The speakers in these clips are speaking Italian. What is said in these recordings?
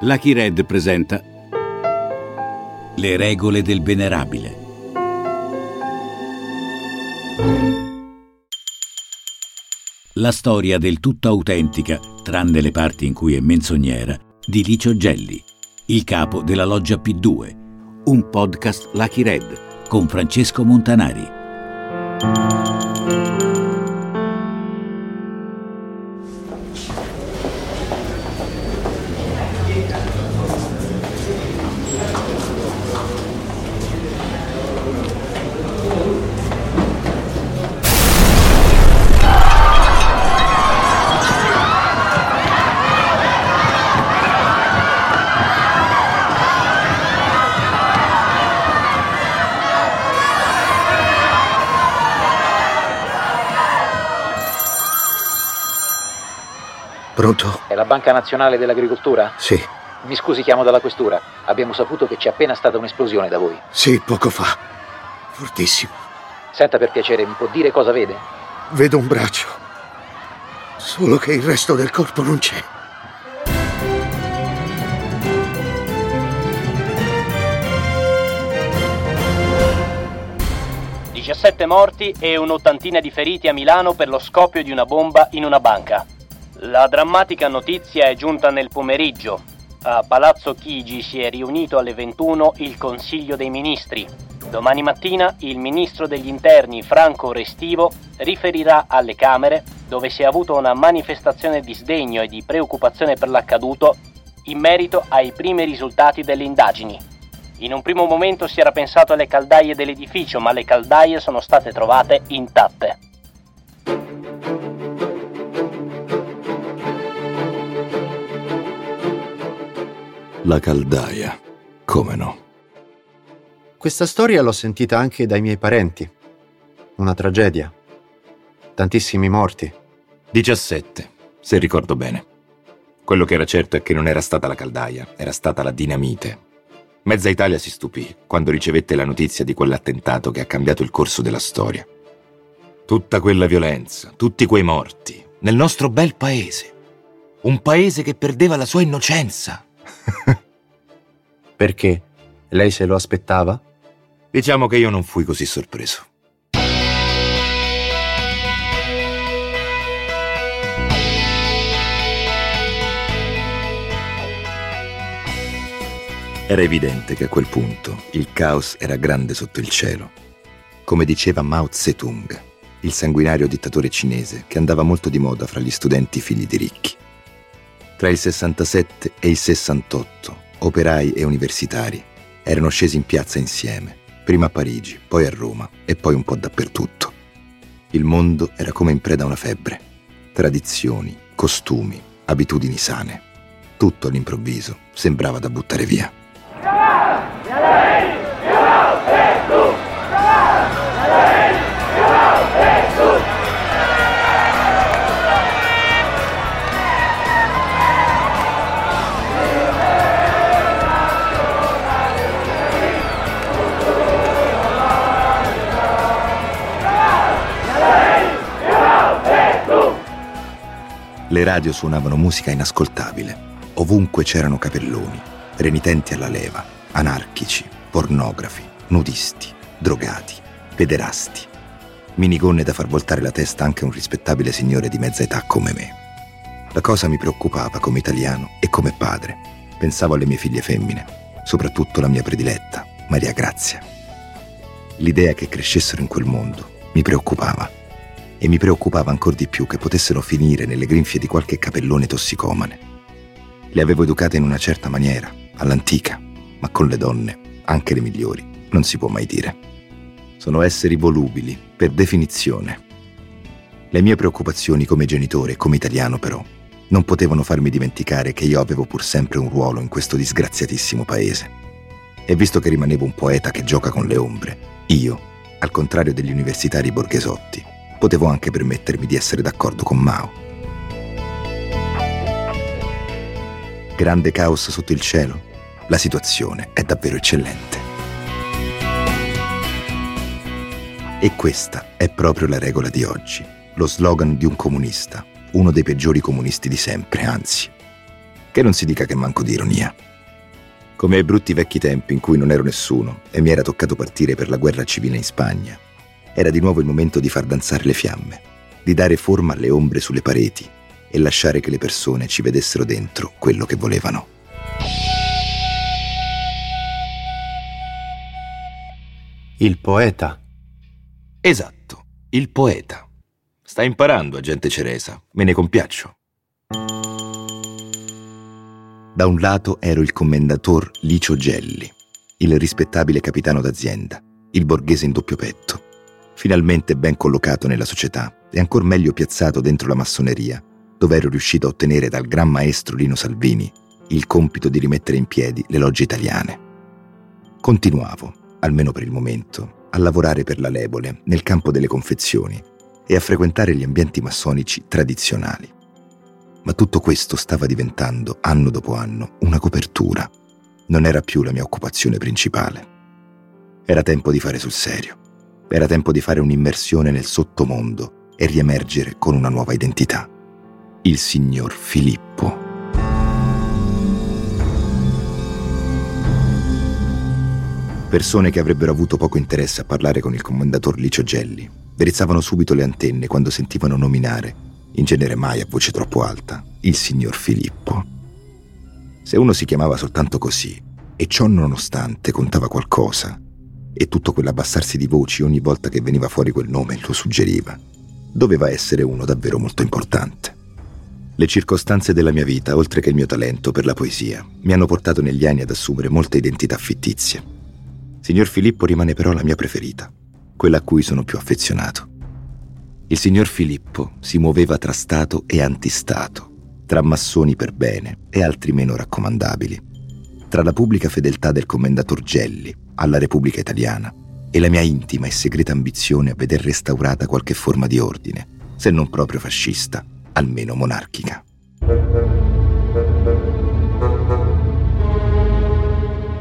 Lucky Red presenta Le regole del venerabile. La storia del tutto autentica, tranne le parti in cui è menzognera, di Licio Gelli, il capo della loggia P2, un podcast Lucky Red con Francesco Montanari. Banca Nazionale dell'Agricoltura? Sì, Mi scusi, chiamo dalla questura. Abbiamo saputo che c'è appena stata un'esplosione da voi. sì, poco fa. Fortissimo. Senta per piacere, mi può dire cosa vede? Vedo un braccio. Solo che il resto del corpo non c'è. 17 morti e un'ottantina di feriti a Milano per lo scoppio di una bomba in una banca. La drammatica notizia è giunta nel pomeriggio. A Palazzo Chigi si è riunito alle 21 il Consiglio dei Ministri. Domani mattina il Ministro degli Interni Franco Restivo riferirà alle Camere dove si è avuto una manifestazione di sdegno e di preoccupazione per l'accaduto in merito ai primi risultati delle indagini. In un primo momento si era pensato alle caldaie dell'edificio, ma le caldaie sono state trovate intatte. La caldaia. Come no? Questa storia l'ho sentita anche dai miei parenti. Una tragedia. Tantissimi morti. 17, se ricordo bene. Quello che era certo è che non era stata la caldaia, era stata la dinamite. Mezza Italia si stupì quando ricevette la notizia di quell'attentato che ha cambiato il corso della storia. Tutta quella violenza, tutti quei morti, nel nostro bel paese. Un paese che perdeva la sua innocenza. Perché? Lei se lo aspettava? Diciamo che io non fui così sorpreso. Era evidente che a quel punto il caos era grande sotto il cielo. Come diceva Mao Zedong, il sanguinario dittatore cinese che andava molto di moda fra gli studenti figli di ricchi. Tra il 67 e il 68, operai e universitari erano scesi in piazza insieme, prima a Parigi, poi a Roma e poi un po' dappertutto. Il mondo era come in preda a una febbre. Tradizioni, costumi, abitudini sane. Tutto all'improvviso sembrava da buttare via. Le radio suonavano musica inascoltabile. Ovunque c'erano capelloni, renitenti alla leva, anarchici, pornografi, nudisti, drogati, pederasti. Minigonne da far voltare la testa anche un rispettabile signore di mezza età come me. La cosa mi preoccupava come italiano e come padre. Pensavo alle mie figlie femmine, soprattutto la mia prediletta, Maria Grazia. L'idea che crescessero in quel mondo mi preoccupava e mi preoccupava ancor di più che potessero finire nelle grinfie di qualche capellone tossicomane. Le avevo educate in una certa maniera, all'antica, ma con le donne, anche le migliori, non si può mai dire. Sono esseri volubili, per definizione. Le mie preoccupazioni come genitore e come italiano, però, non potevano farmi dimenticare che io avevo pur sempre un ruolo in questo disgraziatissimo paese. E visto che rimanevo un poeta che gioca con le ombre, io, al contrario degli universitari borghesotti, potevo anche permettermi di essere d'accordo con Mao. Grande caos sotto il cielo? La situazione è davvero eccellente. E questa è proprio la regola di oggi, lo slogan di un comunista, uno dei peggiori comunisti di sempre, anzi. Che non si dica che manco di ironia. Come ai brutti vecchi tempi in cui non ero nessuno e mi era toccato partire per la guerra civile in Spagna, era di nuovo il momento di far danzare le fiamme, di dare forma alle ombre sulle pareti e lasciare che le persone ci vedessero dentro quello che volevano. Il poeta. Esatto, il poeta. Sta imparando, agente Ceresa, me ne compiaccio. Da un lato ero il commendator Licio Gelli, il rispettabile capitano d'azienda, il borghese in doppio petto, finalmente ben collocato nella società e ancor meglio piazzato dentro la massoneria, dove ero riuscito a ottenere dal gran maestro Lino Salvini il compito di rimettere in piedi le logge italiane. Continuavo, almeno per il momento, a lavorare per la Lebole nel campo delle confezioni e a frequentare gli ambienti massonici tradizionali. Ma tutto questo stava diventando, anno dopo anno, una copertura. Non era più la mia occupazione principale. Era tempo di fare sul serio. Era tempo di fare un'immersione nel sottomondo e riemergere con una nuova identità. Il signor Filippo. Persone che avrebbero avuto poco interesse a parlare con il commendator Licio Gelli drizzavano subito le antenne quando sentivano nominare, in genere mai a voce troppo alta, il signor Filippo. Se uno si chiamava soltanto così, e ciò nonostante contava qualcosa, e tutto quell'abbassarsi di voci ogni volta che veniva fuori quel nome lo suggeriva, doveva essere uno davvero molto importante. Le circostanze della mia vita, oltre che il mio talento per la poesia, mi hanno portato negli anni ad assumere molte identità fittizie Signor Filippo rimane però la mia preferita, quella a cui sono più affezionato. Il signor Filippo si muoveva tra Stato e antistato, tra massoni per bene e altri meno raccomandabili, tra la pubblica fedeltà del commendator Gelli alla Repubblica Italiana e la mia intima e segreta ambizione a veder restaurata qualche forma di ordine, se non proprio fascista, almeno monarchica.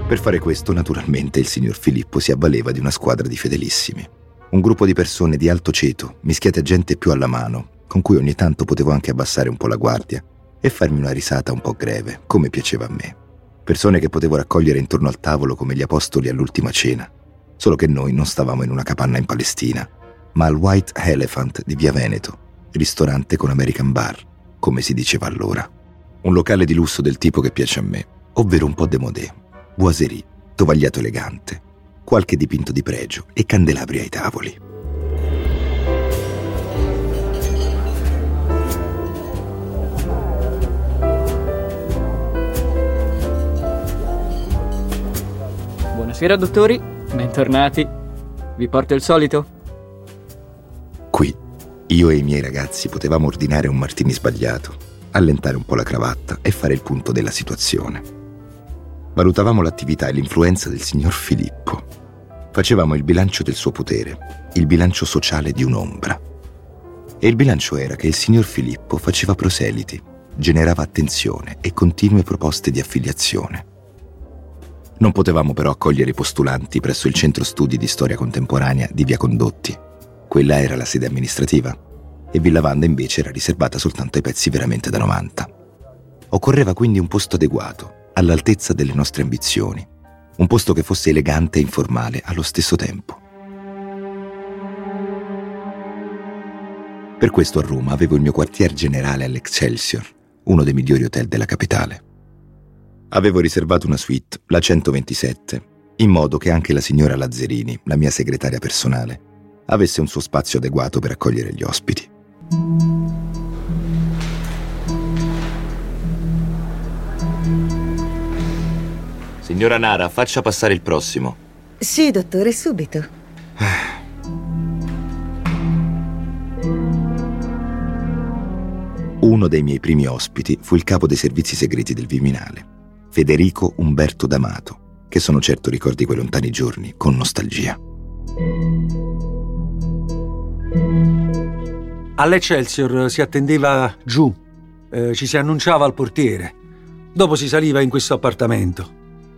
Per fare questo, naturalmente, il signor Filippo si avvaleva di una squadra di fedelissimi. Un gruppo di persone di alto ceto, mischiate a gente più alla mano, con cui ogni tanto potevo anche abbassare un po' la guardia e farmi una risata un po' greve, come piaceva a me. Persone che potevo raccogliere intorno al tavolo come gli apostoli all'ultima cena. Solo che noi non stavamo in una capanna in Palestina, ma al White Elephant di Via Veneto, ristorante con American Bar, come si diceva allora. Un locale di lusso del tipo che piace a me, ovvero un po' demodé, boiserie, tovagliato elegante, qualche dipinto di pregio e candelabri ai tavoli. Buonasera dottori, bentornati. Vi porto il solito? Qui, io e i miei ragazzi potevamo ordinare un martini sbagliato, allentare un po' la cravatta e fare il punto della situazione valutavamo l'attività e l'influenza del signor Filippo. Facevamo il bilancio del suo potere, il bilancio sociale di un'ombra. E il bilancio era che il signor Filippo faceva proseliti, generava attenzione e continue proposte di affiliazione. Non potevamo però accogliere i postulanti presso il centro studi di storia contemporanea di Via Condotti. Quella era la sede amministrativa e Villa Vanda invece era riservata soltanto ai pezzi veramente da 90. Occorreva quindi un posto adeguato all'altezza delle nostre ambizioni, un posto che fosse elegante e informale allo stesso tempo. Per questo a Roma avevo il mio quartier generale all'Excelsior, uno dei migliori hotel della capitale. Avevo riservato una suite, la 127, in modo che anche la signora Lazzerini, la mia segretaria personale, avesse un suo spazio adeguato per accogliere gli ospiti. Signora Nara, faccia passare il prossimo. Sì, dottore, subito. Uno dei miei primi ospiti fu il capo dei servizi segreti del Viminale, Federico Umberto D'Amato, che sono certo ricordi quei lontani giorni con nostalgia. All'Excelsior si attendeva giù, eh, ci si annunciava al portiere. Dopo si saliva in questo appartamento.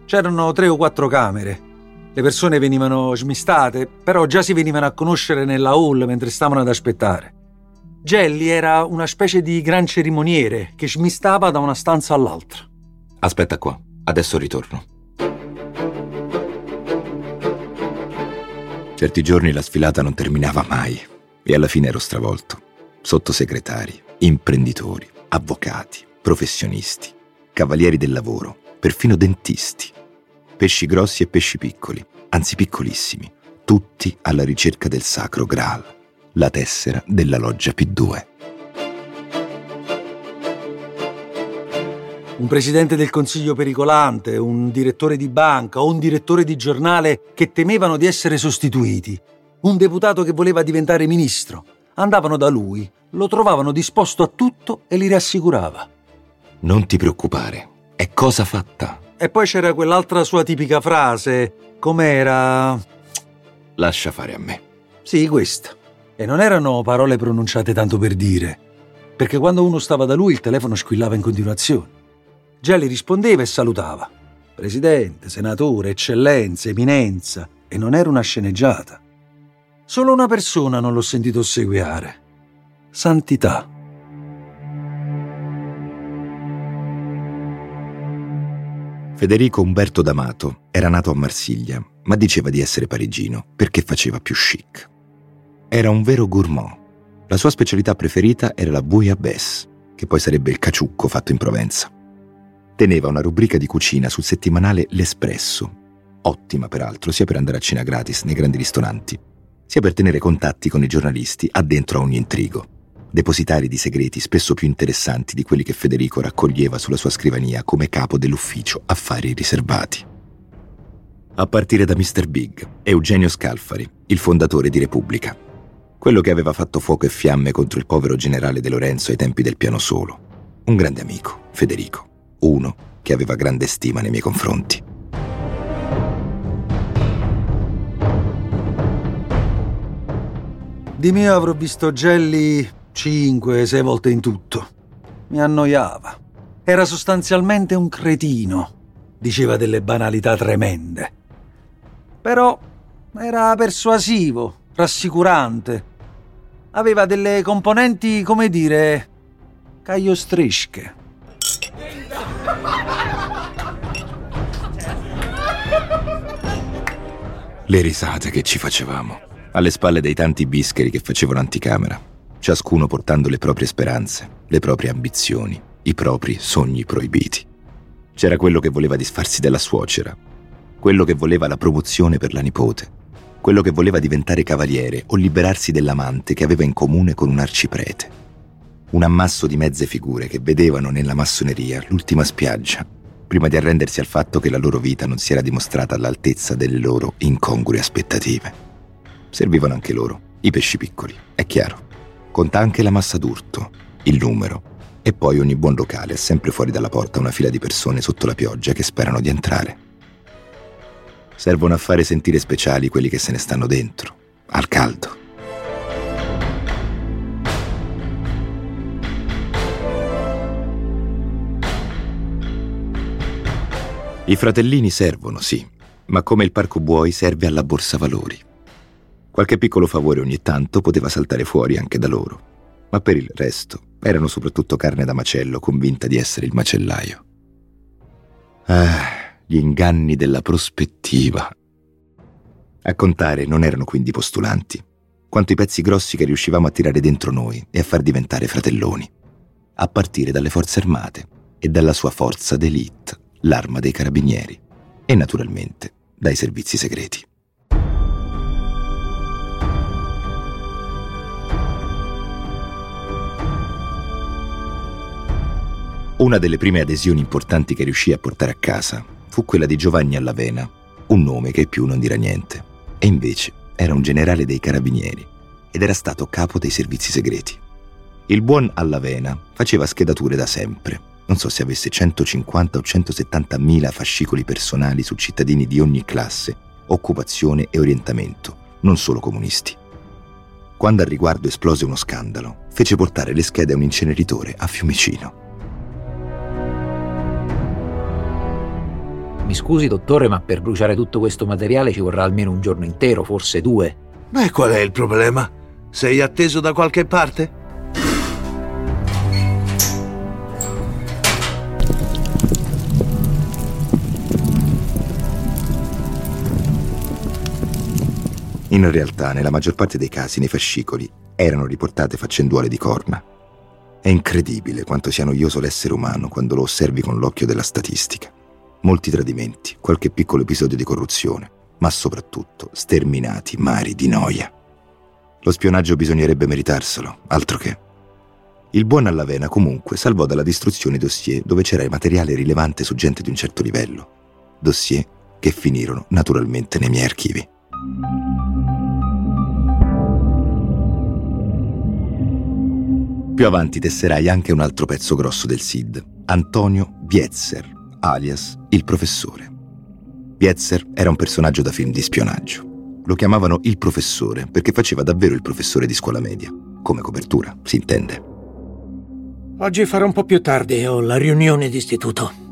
C'erano tre o quattro camere. Le persone venivano smistate, però già si venivano a conoscere nella hall mentre stavano ad aspettare. Gelli era una specie di gran cerimoniere che smistava da una stanza all'altra. Aspetta qua, adesso ritorno. Certi giorni la sfilata non terminava mai e alla fine ero stravolto. Sottosegretari, imprenditori, avvocati, professionisti, cavalieri del lavoro, perfino dentisti. Pesci grossi e pesci piccoli, anzi piccolissimi, tutti alla ricerca del sacro Graal, la tessera della loggia P2. Un presidente del consiglio pericolante, un direttore di banca o un direttore di giornale che temevano di essere sostituiti, un deputato che voleva diventare ministro. Andavano da lui, lo trovavano disposto a tutto e li rassicurava. Non ti preoccupare, è cosa fatta. E poi c'era quell'altra sua tipica frase, com'era? Lascia fare a me. Sì, questa. E non erano parole pronunciate tanto per dire, perché quando uno stava da lui il telefono squillava in continuazione. Gelli rispondeva e salutava. Presidente, senatore, eccellenza, eminenza. E non era una sceneggiata. Solo una persona non l'ho sentito ossequiare. Santità. Federico Umberto D'Amato era nato a Marsiglia, ma diceva di essere parigino perché faceva più chic. Era un vero gourmand. La sua specialità preferita era la bouillabaisse, che poi sarebbe il caciucco fatto in Provenza. Teneva una rubrica di cucina sul settimanale L'Espresso, ottima peraltro sia per andare a cena gratis nei grandi ristoranti, sia per tenere contatti con i giornalisti addentro a ogni intrigo depositari di segreti spesso più interessanti di quelli che Federico raccoglieva sulla sua scrivania come capo dell'ufficio affari riservati. A partire da Mr. Big, Eugenio Scalfari, il fondatore di Repubblica, quello che aveva fatto fuoco e fiamme contro il povero generale De Lorenzo ai tempi del piano solo. Un grande amico, Federico, uno che aveva grande stima nei miei confronti. Di mio avrò visto Gelli cinque, sei volte in tutto. Mi annoiava. Era sostanzialmente un cretino. Diceva delle banalità tremende. Però era persuasivo, rassicurante. Aveva delle componenti, come dire, cagliostrische. Le risate che ci facevamo, alle spalle dei tanti bischeri che facevano anticamera ciascuno portando le proprie speranze, le proprie ambizioni, i propri sogni proibiti. C'era quello che voleva disfarsi della suocera, quello che voleva la promozione per la nipote, quello che voleva diventare cavaliere o liberarsi dell'amante che aveva in comune con un arciprete. Un ammasso di mezze figure che vedevano nella massoneria l'ultima spiaggia, prima di arrendersi al fatto che la loro vita non si era dimostrata all'altezza delle loro incongrue aspettative. Servivano anche loro, i pesci piccoli, è chiaro. Conta anche la massa d'urto, il numero. E poi ogni buon locale ha sempre fuori dalla porta una fila di persone sotto la pioggia che sperano di entrare. Servono a fare sentire speciali quelli che se ne stanno dentro, al caldo. I fratellini servono, sì, ma come il parco buoi serve alla borsa valori. Qualche piccolo favore ogni tanto poteva saltare fuori anche da loro, ma per il resto erano soprattutto carne da macello convinta di essere il macellaio. Ah, gli inganni della prospettiva. A contare non erano quindi postulanti, quanto i pezzi grossi che riuscivamo a tirare dentro noi e a far diventare fratelloni, a partire dalle forze armate e dalla sua forza d'élite, l'arma dei carabinieri, e naturalmente dai servizi segreti. Una delle prime adesioni importanti che riuscì a portare a casa fu quella di Giovanni Allavena, un nome che più non dirà niente, e invece era un generale dei carabinieri ed era stato capo dei servizi segreti. Il buon Allavena faceva schedature da sempre, non so se avesse 150 o 170 mila fascicoli personali su cittadini di ogni classe, occupazione e orientamento, non solo comunisti. Quando al riguardo esplose uno scandalo, fece portare le schede a un inceneritore a Fiumicino. Mi scusi, dottore, ma per bruciare tutto questo materiale ci vorrà almeno un giorno intero, forse due. Beh, qual è il problema? Sei atteso da qualche parte? In realtà, nella maggior parte dei casi, nei fascicoli, erano riportate faccenduole di corna. È incredibile quanto sia noioso l'essere umano quando lo osservi con l'occhio della statistica. Molti tradimenti, qualche piccolo episodio di corruzione, ma soprattutto sterminati mari di noia. Lo spionaggio bisognerebbe meritarselo, altro che. Il buon Allavena comunque salvò dalla distruzione dossier dove c'era materiale rilevante su gente di un certo livello. Dossier che finirono naturalmente nei miei archivi. Più avanti tesserai anche un altro pezzo grosso del SID, Antonio Bietzer, alias il professore. Bietzer era un personaggio da film di spionaggio. Lo chiamavano il professore perché faceva davvero il professore di scuola media, come copertura, si intende. Oggi farà un po' più tardi, ho la riunione d'istituto.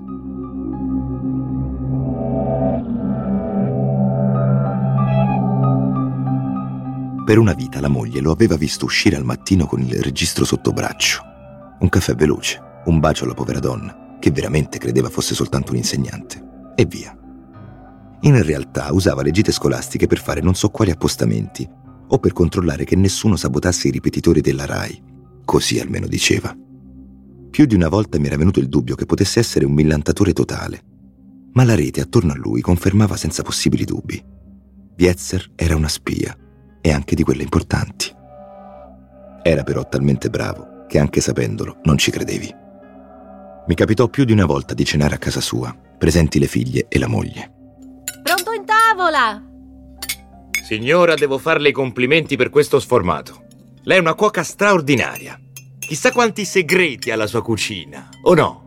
Per una vita la moglie lo aveva visto uscire al mattino con il registro sotto braccio. Un caffè veloce, un bacio alla povera donna, che veramente credeva fosse soltanto un insegnante, e via. In realtà usava le gite scolastiche per fare non so quali appostamenti, o per controllare che nessuno sabotasse i ripetitori della RAI. Così almeno diceva. Più di una volta mi era venuto il dubbio che potesse essere un millantatore totale, ma la rete attorno a lui confermava senza possibili dubbi. Vietzer era una spia e anche di quelle importanti. Era però talmente bravo che anche sapendolo non ci credevi. Mi capitò più di una volta di cenare a casa sua, presenti le figlie e la moglie. Pronto in tavola! Signora, devo farle i complimenti per questo sformato. Lei è una cuoca straordinaria. Chissà quanti segreti ha la sua cucina, o no?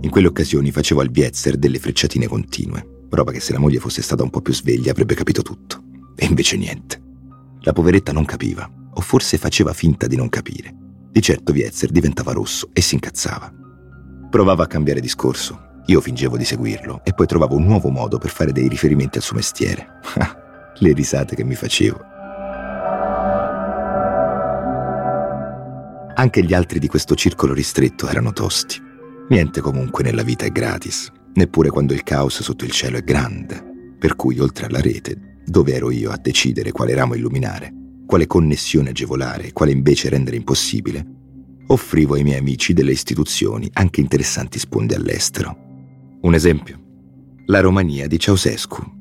In quelle occasioni facevo al Bietzer delle frecciatine continue roba che se la moglie fosse stata un po' più sveglia avrebbe capito tutto. E invece niente. La poveretta non capiva, o forse faceva finta di non capire. Di certo Vietzer diventava rosso e si incazzava. Provava a cambiare discorso. Io fingevo di seguirlo e poi trovavo un nuovo modo per fare dei riferimenti al suo mestiere. Le risate che mi facevo. Anche gli altri di questo circolo ristretto erano tosti. Niente comunque nella vita è gratis neppure quando il caos sotto il cielo è grande, per cui oltre alla rete, dove ero io a decidere quale ramo illuminare, quale connessione agevolare e quale invece rendere impossibile, offrivo ai miei amici delle istituzioni anche interessanti sponde all'estero. Un esempio? La Romania di Ceausescu.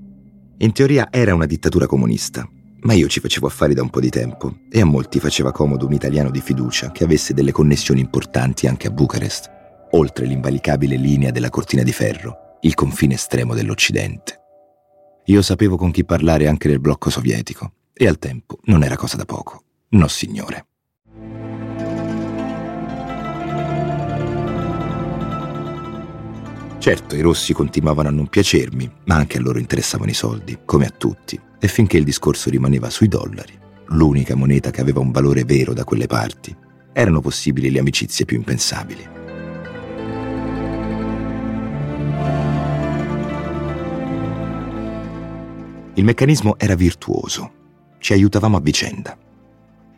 In teoria era una dittatura comunista, ma io ci facevo affari da un po' di tempo e a molti faceva comodo un italiano di fiducia che avesse delle connessioni importanti anche a Bucarest oltre l'invalicabile linea della cortina di ferro, il confine estremo dell'Occidente. Io sapevo con chi parlare anche nel blocco sovietico, e al tempo non era cosa da poco. No, signore. Certo, i rossi continuavano a non piacermi, ma anche a loro interessavano i soldi, come a tutti, e finché il discorso rimaneva sui dollari, l'unica moneta che aveva un valore vero da quelle parti, erano possibili le amicizie più impensabili. Il meccanismo era virtuoso, ci aiutavamo a vicenda.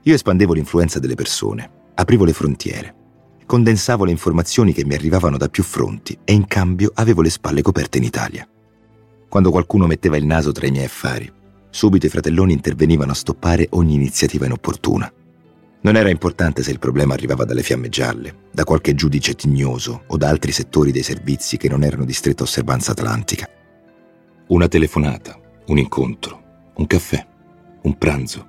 Io espandevo l'influenza delle persone, aprivo le frontiere, condensavo le informazioni che mi arrivavano da più fronti e in cambio avevo le spalle coperte in Italia. Quando qualcuno metteva il naso tra i miei affari, subito i fratelloni intervenivano a stoppare ogni iniziativa inopportuna. Non era importante se il problema arrivava dalle fiamme gialle, da qualche giudice tignoso o da altri settori dei servizi che non erano di stretta osservanza atlantica. Una telefonata, un incontro, un caffè, un pranzo,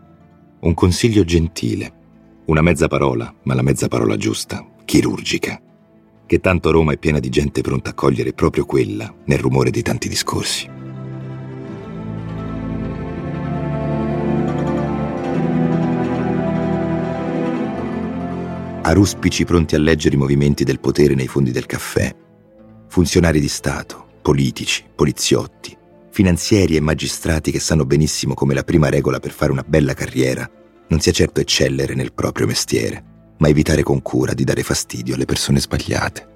un consiglio gentile, una mezza parola, ma la mezza parola giusta, chirurgica, che tanto Roma è piena di gente pronta a cogliere proprio quella nel rumore di tanti discorsi. Aruspici pronti a leggere i movimenti del potere nei fondi del caffè, funzionari di Stato, politici, poliziotti, finanzieri e magistrati che sanno benissimo come la prima regola per fare una bella carriera non sia certo eccellere nel proprio mestiere, ma evitare con cura di dare fastidio alle persone sbagliate.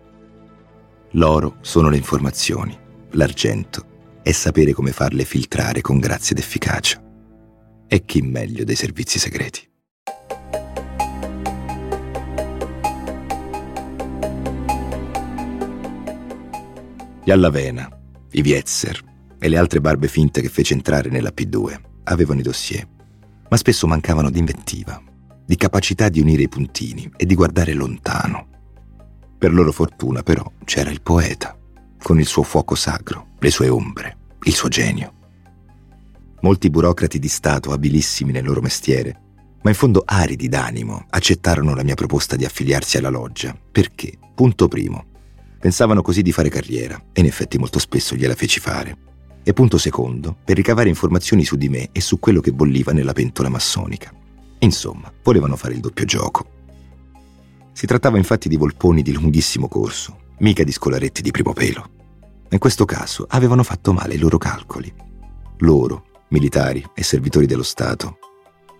L'oro sono le informazioni, l'argento è sapere come farle filtrare con grazia ed efficacia. E chi meglio dei servizi segreti? Gli Allavena, i Vietzer, e le altre barbe finte che fece entrare nella P2 avevano i dossier, ma spesso mancavano di invettiva, di capacità di unire i puntini e di guardare lontano. Per loro fortuna, però, c'era il poeta, con il suo fuoco sacro, le sue ombre, il suo genio. Molti burocrati di Stato, abilissimi nel loro mestiere, ma in fondo aridi d'animo, accettarono la mia proposta di affiliarsi alla loggia, perché, punto primo, pensavano così di fare carriera, e in effetti molto spesso gliela feci fare. E punto secondo, per ricavare informazioni su di me e su quello che bolliva nella pentola massonica. Insomma, volevano fare il doppio gioco. Si trattava infatti di volponi di lunghissimo corso, mica di scolaretti di primo pelo. In questo caso avevano fatto male i loro calcoli. Loro, militari e servitori dello Stato,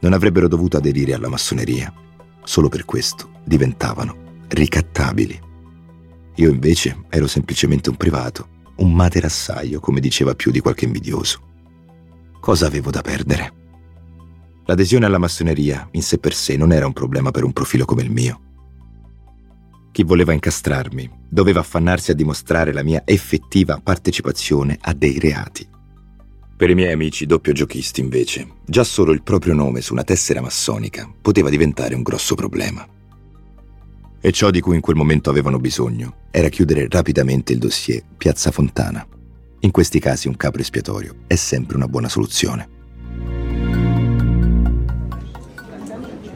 non avrebbero dovuto aderire alla massoneria. Solo per questo diventavano ricattabili. Io invece ero semplicemente un privato, un materassaio, come diceva più di qualche invidioso. Cosa avevo da perdere? L'adesione alla massoneria in sé per sé non era un problema per un profilo come il mio. Chi voleva incastrarmi doveva affannarsi a dimostrare la mia effettiva partecipazione a dei reati. Per i miei amici doppio giochisti, invece, già solo il proprio nome su una tessera massonica poteva diventare un grosso problema. E ciò di cui in quel momento avevano bisogno era chiudere rapidamente il dossier Piazza Fontana. In questi casi un capro espiatorio è sempre una buona soluzione.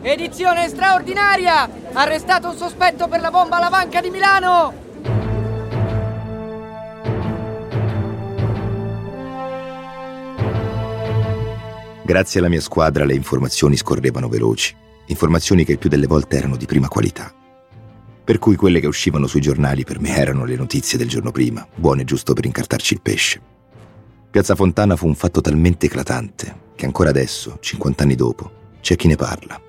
Edizione straordinaria! Arrestato un sospetto per la bomba alla banca di Milano! Grazie alla mia squadra le informazioni scorrevano veloci, informazioni che il più delle volte erano di prima qualità. Per cui quelle che uscivano sui giornali per me erano le notizie del giorno prima, buone giusto per incartarci il pesce. Piazza Fontana fu un fatto talmente eclatante che ancora adesso, 50 anni dopo, c'è chi ne parla.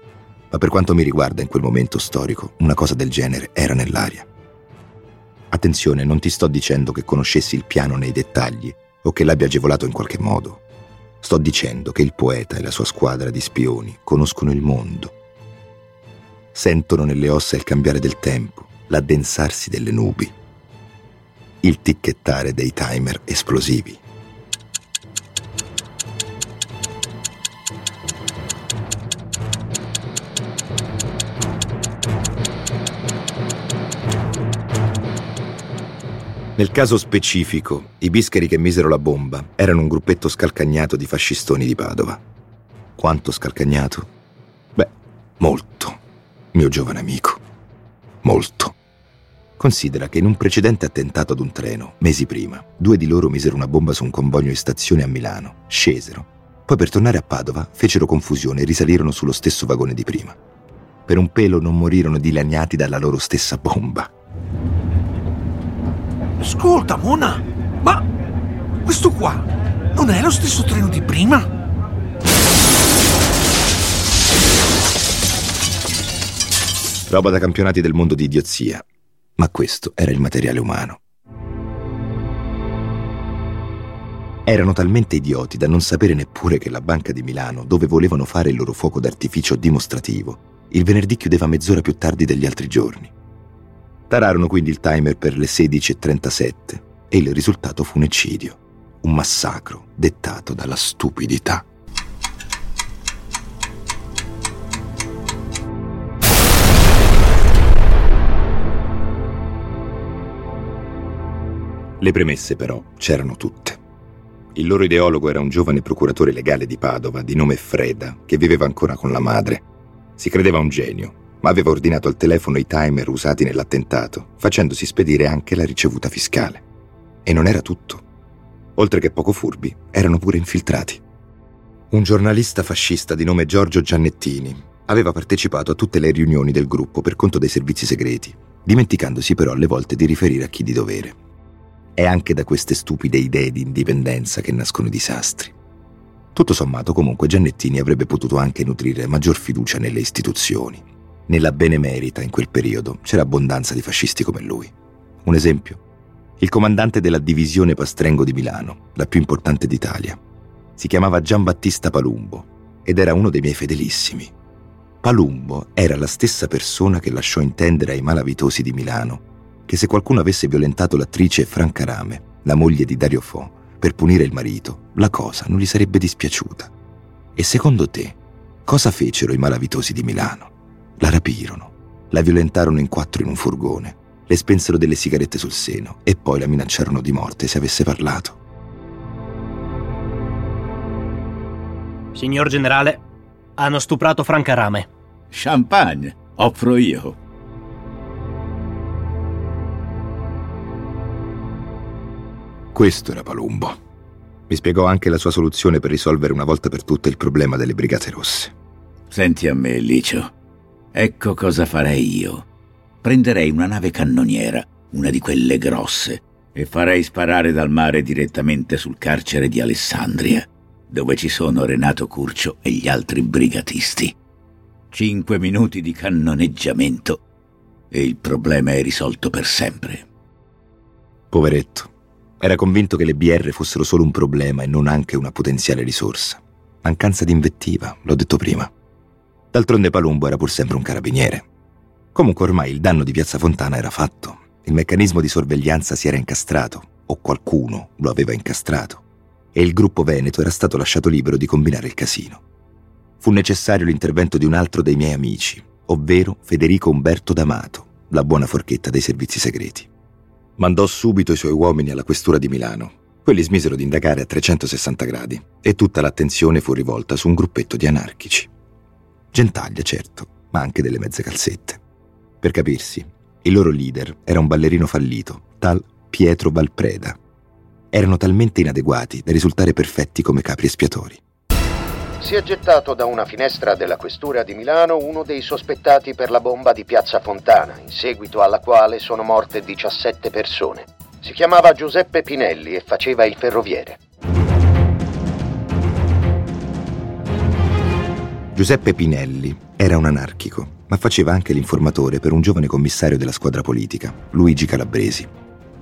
Ma per quanto mi riguarda in quel momento storico, una cosa del genere era nell'aria. Attenzione, non ti sto dicendo che conoscessi il piano nei dettagli o che l'abbia agevolato in qualche modo. Sto dicendo che il poeta e la sua squadra di spioni conoscono il mondo. Sentono nelle ossa il cambiare del tempo, l'addensarsi delle nubi, il ticchettare dei timer esplosivi. Nel caso specifico, i bischeri che misero la bomba erano un gruppetto scalcagnato di fascistoni di Padova. Quanto scalcagnato? Beh, molto, mio giovane amico. Molto. Considera che in un precedente attentato ad un treno, mesi prima, due di loro misero una bomba su un convoglio in stazione a Milano, scesero, poi per tornare a Padova fecero confusione e risalirono sullo stesso vagone di prima. Per un pelo non morirono dilaniati dalla loro stessa bomba. Ascolta, Mona, ma questo qua non è lo stesso treno di prima? Roba da campionati del mondo di idiozia. Ma questo era il materiale umano. Erano talmente idioti da non sapere neppure che la Banca di Milano, dove volevano fare il loro fuoco d'artificio dimostrativo, il venerdì chiudeva mezz'ora più tardi degli altri giorni. Tararono quindi il timer per le 16.37 e il risultato fu un eccidio, un massacro dettato dalla stupidità. Le premesse però c'erano tutte. Il loro ideologo era un giovane procuratore legale di Padova di nome Freda, che viveva ancora con la madre. Si credeva un genio, ma aveva ordinato al telefono i timer usati nell'attentato, facendosi spedire anche la ricevuta fiscale. E non era tutto. Oltre che poco furbi, erano pure infiltrati. Un giornalista fascista di nome Giorgio Giannettini aveva partecipato a tutte le riunioni del gruppo per conto dei servizi segreti, dimenticandosi però alle volte di riferire a chi di dovere. È anche da queste stupide idee di indipendenza che nascono i disastri. Tutto sommato, comunque, Giannettini avrebbe potuto anche nutrire maggior fiducia nelle istituzioni. Nella Benemerita, in quel periodo, c'era abbondanza di fascisti come lui. Un esempio? Il comandante della divisione Pastrengo di Milano, la più importante d'Italia. Si chiamava Giambattista Palumbo ed era uno dei miei fedelissimi. Palumbo era la stessa persona che lasciò intendere ai malavitosi di Milano che se qualcuno avesse violentato l'attrice Franca Rame, la moglie di Dario Fo, per punire il marito, la cosa non gli sarebbe dispiaciuta. E secondo te, cosa fecero i malavitosi di Milano? La rapirono, la violentarono in quattro in un furgone, le spensero delle sigarette sul seno e poi la minacciarono di morte se avesse parlato. Signor generale, hanno stuprato Franca Rame. Champagne, offro io. Questo era Palumbo. Mi spiegò anche la sua soluzione per risolvere una volta per tutte il problema delle Brigate Rosse. Senti a me, Licio. Ecco cosa farei io. Prenderei una nave cannoniera, una di quelle grosse, e farei sparare dal mare direttamente sul carcere di Alessandria, dove ci sono Renato Curcio e gli altri brigatisti. Cinque minuti di cannoneggiamento e il problema è risolto per sempre. Poveretto. Era convinto che le BR fossero solo un problema e non anche una potenziale risorsa. Mancanza di invettiva, l'ho detto prima. D'altronde Palumbo era pur sempre un carabiniere. Comunque ormai il danno di Piazza Fontana era fatto. Il meccanismo di sorveglianza si era incastrato, o qualcuno lo aveva incastrato, e il gruppo Veneto era stato lasciato libero di combinare il casino. Fu necessario l'intervento di un altro dei miei amici, ovvero Federico Umberto D'Amato, la buona forchetta dei servizi segreti. Mandò subito i suoi uomini alla questura di Milano. Quelli smisero di indagare a 360 gradi e tutta l'attenzione fu rivolta su un gruppetto di anarchici. Gentaglia, certo, ma anche delle mezze calzette. Per capirsi, il loro leader era un ballerino fallito, tal Pietro Valpreda. Erano talmente inadeguati da risultare perfetti come capri espiatori. Si è gettato da una finestra della questura di Milano uno dei sospettati per la bomba di Piazza Fontana, in seguito alla quale sono morte 17 persone. Si chiamava Giuseppe Pinelli e faceva il ferroviere. Giuseppe Pinelli era un anarchico, ma faceva anche l'informatore per un giovane commissario della squadra politica, Luigi Calabresi.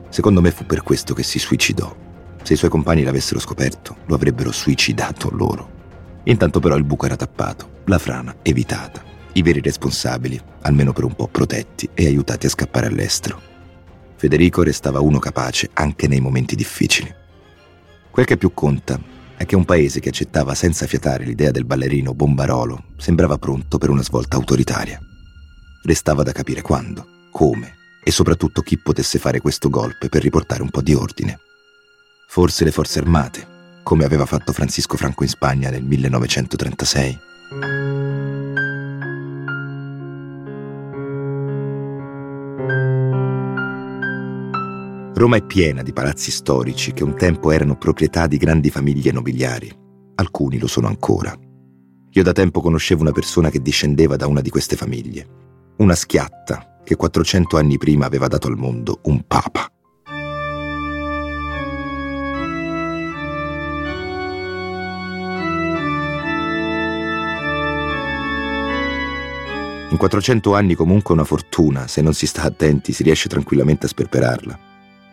Secondo me fu per questo che si suicidò. Se i suoi compagni l'avessero scoperto, lo avrebbero suicidato loro. Intanto però il buco era tappato, la frana evitata, i veri responsabili, almeno per un po' protetti e aiutati a scappare all'estero. Federico restava uno capace anche nei momenti difficili. Quel che più conta è che un paese che accettava senza fiatare l'idea del ballerino Bombarolo sembrava pronto per una svolta autoritaria. Restava da capire quando, come e soprattutto chi potesse fare questo golpe per riportare un po' di ordine. Forse le forze armate, come aveva fatto Francisco Franco in Spagna nel 1936. Roma è piena di palazzi storici che un tempo erano proprietà di grandi famiglie nobiliari. Alcuni lo sono ancora. Io da tempo conoscevo una persona che discendeva da una di queste famiglie. Una schiatta che 400 anni prima aveva dato al mondo un papa. In 400 anni comunque una fortuna, se non si sta attenti, si riesce tranquillamente a sperperarla.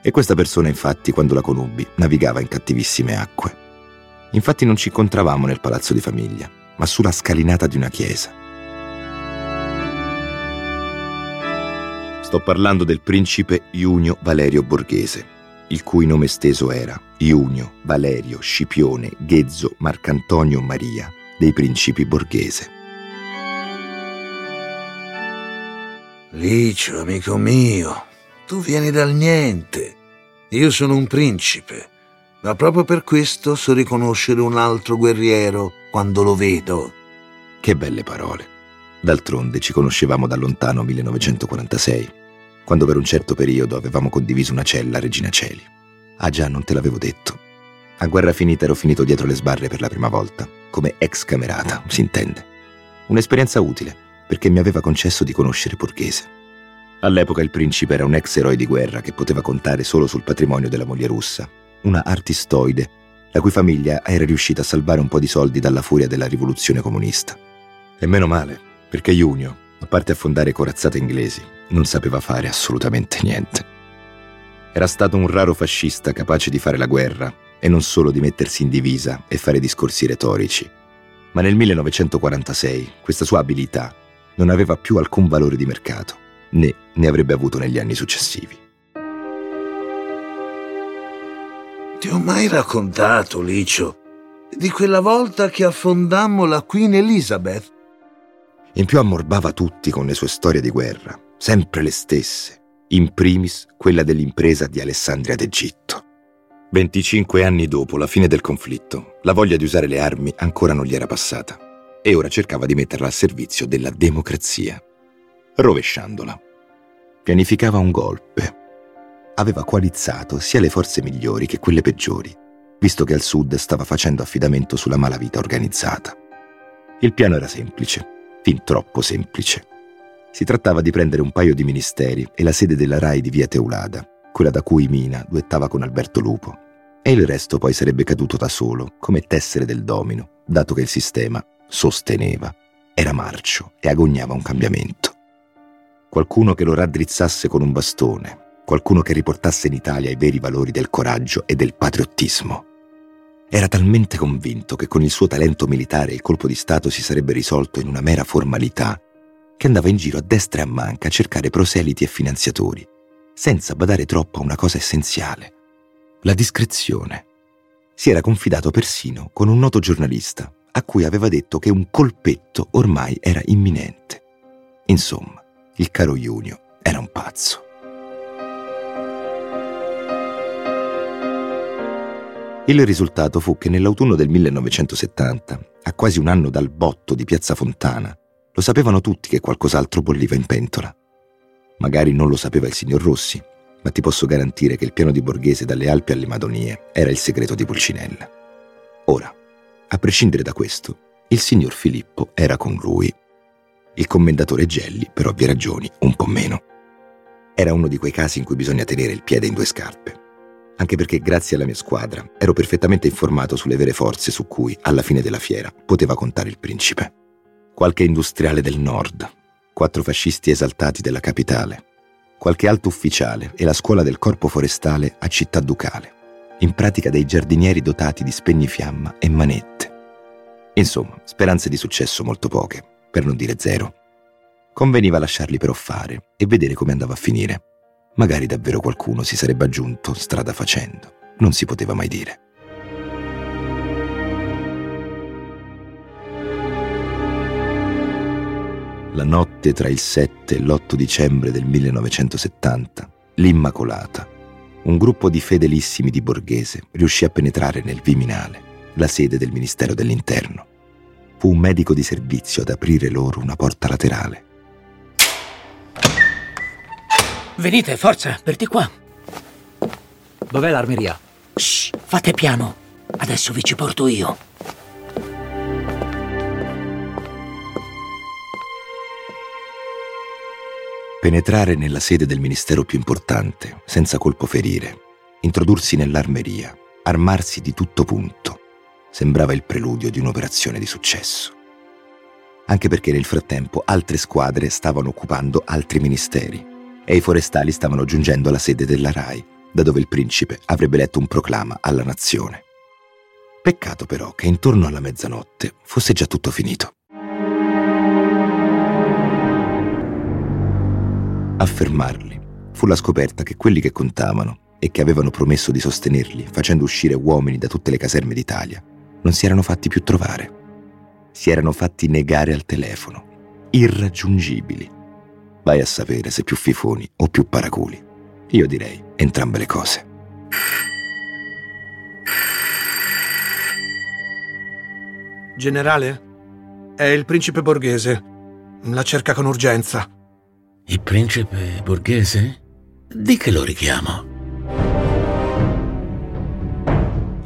E questa persona, infatti, quando la conobbi, navigava in cattivissime acque. Infatti non ci incontravamo nel palazzo di famiglia, ma sulla scalinata di una chiesa. Sto parlando del principe Iunio Valerio Borghese, il cui nome esteso era Iunio Valerio Scipione Ghezzo Marcantonio Maria dei principi Borghese. Licio, amico mio, tu vieni dal niente. Io sono un principe, ma proprio per questo so riconoscere un altro guerriero quando lo vedo. Che belle parole. D'altronde ci conoscevamo da lontano 1946, quando per un certo periodo avevamo condiviso una cella a Regina Celi. Ah già, non te l'avevo detto. A guerra finita ero finito dietro le sbarre per la prima volta, come ex camerata, si intende. Un'esperienza utile, perché mi aveva concesso di conoscere Borghese. All'epoca il principe era un ex eroe di guerra che poteva contare solo sul patrimonio della moglie russa, una artistoide, la cui famiglia era riuscita a salvare un po' di soldi dalla furia della rivoluzione comunista. E meno male, perché Junio, a parte affondare corazzate inglesi, non sapeva fare assolutamente niente. Era stato un raro fascista capace di fare la guerra e non solo di mettersi in divisa e fare discorsi retorici. Ma nel 1946 questa sua abilità non aveva più alcun valore di mercato, né ne avrebbe avuto negli anni successivi. Ti ho mai raccontato, Licio, di quella volta che affondammo la Queen Elizabeth? In più ammorbava tutti con le sue storie di guerra, sempre le stesse, in primis quella dell'impresa di Alessandria d'Egitto. 25 anni dopo la fine del conflitto, la voglia di usare le armi ancora non gli era passata e ora cercava di metterla al servizio della democrazia, rovesciandola. Pianificava un golpe. Aveva coalizzato sia le forze migliori che quelle peggiori, visto che al sud stava facendo affidamento sulla malavita organizzata. Il piano era semplice, fin troppo semplice. Si trattava di prendere un paio di ministeri e la sede della RAI di via Teulada, quella da cui Mina duettava con Alberto Lupo, e il resto poi sarebbe caduto da solo, come tessere del domino, dato che il sistema sosteneva, era marcio e agognava un cambiamento. Qualcuno che lo raddrizzasse con un bastone, qualcuno che riportasse in Italia i veri valori del coraggio e del patriottismo. Era talmente convinto che con il suo talento militare il colpo di Stato si sarebbe risolto in una mera formalità, che andava in giro a destra e a manca a cercare proseliti e finanziatori, senza badare troppo a una cosa essenziale, la discrezione. Si era confidato persino con un noto giornalista a cui aveva detto che un colpetto ormai era imminente. Insomma, il caro Junio era un pazzo. Il risultato fu che nell'autunno del 1970, a quasi un anno dal botto di Piazza Fontana, lo sapevano tutti che qualcos'altro bolliva in pentola. Magari non lo sapeva il signor Rossi, ma ti posso garantire che il piano di Borghese dalle Alpi alle Madonie era il segreto di Pulcinella. Ora, a prescindere da questo, il signor Filippo era con lui. Il commendatore Gelli, per ovvie ragioni, un po' meno. Era uno di quei casi in cui bisogna tenere il piede in due scarpe. Anche perché, grazie alla mia squadra, ero perfettamente informato sulle vere forze su cui, alla fine della fiera, poteva contare il principe. Qualche industriale del nord, quattro fascisti esaltati della capitale, qualche alto ufficiale e la scuola del corpo forestale a Città Ducale, in pratica dei giardinieri dotati di spegnifiamma e manette. Insomma, speranze di successo molto poche, per non dire zero. Conveniva lasciarli però fare e vedere come andava a finire. Magari davvero qualcuno si sarebbe aggiunto strada facendo. Non si poteva mai dire. La notte tra il 7 e l'8 dicembre del 1970, l'Immacolata, un gruppo di fedelissimi di Borghese riuscì a penetrare nel Viminale, la sede del Ministero dell'Interno. Fu un medico di servizio ad aprire loro una porta laterale. Venite, forza, per di qua. Dov'è l'armeria? Shh, fate piano. Adesso vi ci porto io. Penetrare nella sede del ministero più importante, senza colpo ferire, introdursi nell'armeria, armarsi di tutto punto, sembrava il preludio di un'operazione di successo. Anche perché nel frattempo altre squadre stavano occupando altri ministeri e i forestali stavano giungendo alla sede della RAI, da dove il principe avrebbe letto un proclama alla nazione. Peccato però che intorno alla mezzanotte fosse già tutto finito. A fermarli fu la scoperta che quelli che contavano e che avevano promesso di sostenerli facendo uscire uomini da tutte le caserme d'Italia non si erano fatti più trovare. Si erano fatti negare al telefono, irraggiungibili. Vai a sapere se più fifoni o più paraculi. Io direi entrambe le cose. Generale? È il principe borghese. La cerca con urgenza. Il principe borghese? Di che lo richiamo?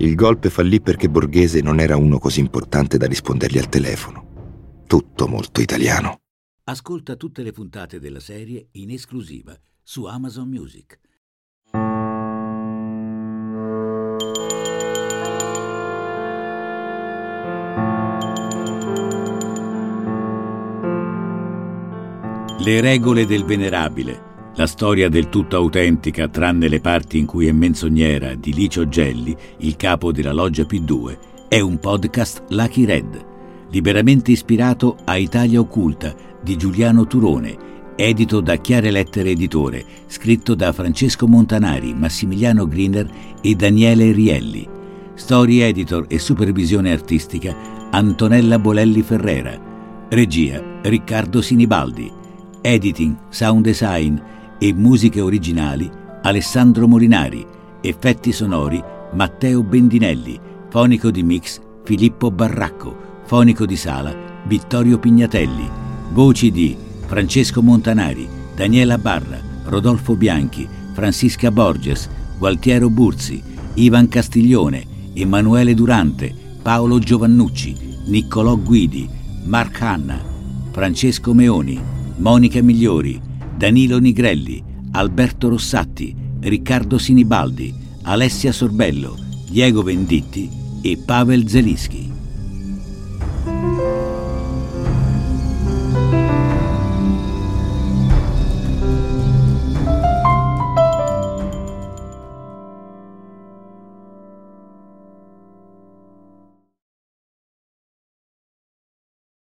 Il golpe fallì perché Borghese non era uno così importante da rispondergli al telefono. Tutto molto italiano. Ascolta tutte le puntate della serie in esclusiva su Amazon Music. Le regole del venerabile, la storia del tutto autentica tranne le parti in cui è menzognera di Licio Gelli, il capo della loggia P2, è un podcast Lucky Red, liberamente ispirato a Italia Occulta di Giuliano Turone edito da Chiare Lettere Editore, scritto da Francesco Montanari, Massimiliano Griner e Daniele Rielli. Story editor e supervisione artistica Antonella Bolelli Ferrera. Regia Riccardo Sinibaldi. Editing, sound design e musiche originali Alessandro Molinari. Effetti sonori Matteo Bendinelli. Fonico di mix Filippo Barracco. Fonico di sala Vittorio Pignatelli. Voci di Francesco Montanari, Daniela Barra, Rodolfo Bianchi, Francisca Borges, Gualtiero Burzi, Ivan Castiglione, Emanuele Durante, Paolo Giovannucci, Niccolò Guidi, Mark Hanna, Francesco Meoni, Monica Migliori, Danilo Nigrelli, Alberto Rossatti, Riccardo Sinibaldi, Alessia Sorbello, Diego Venditti e Pavel Zelischi.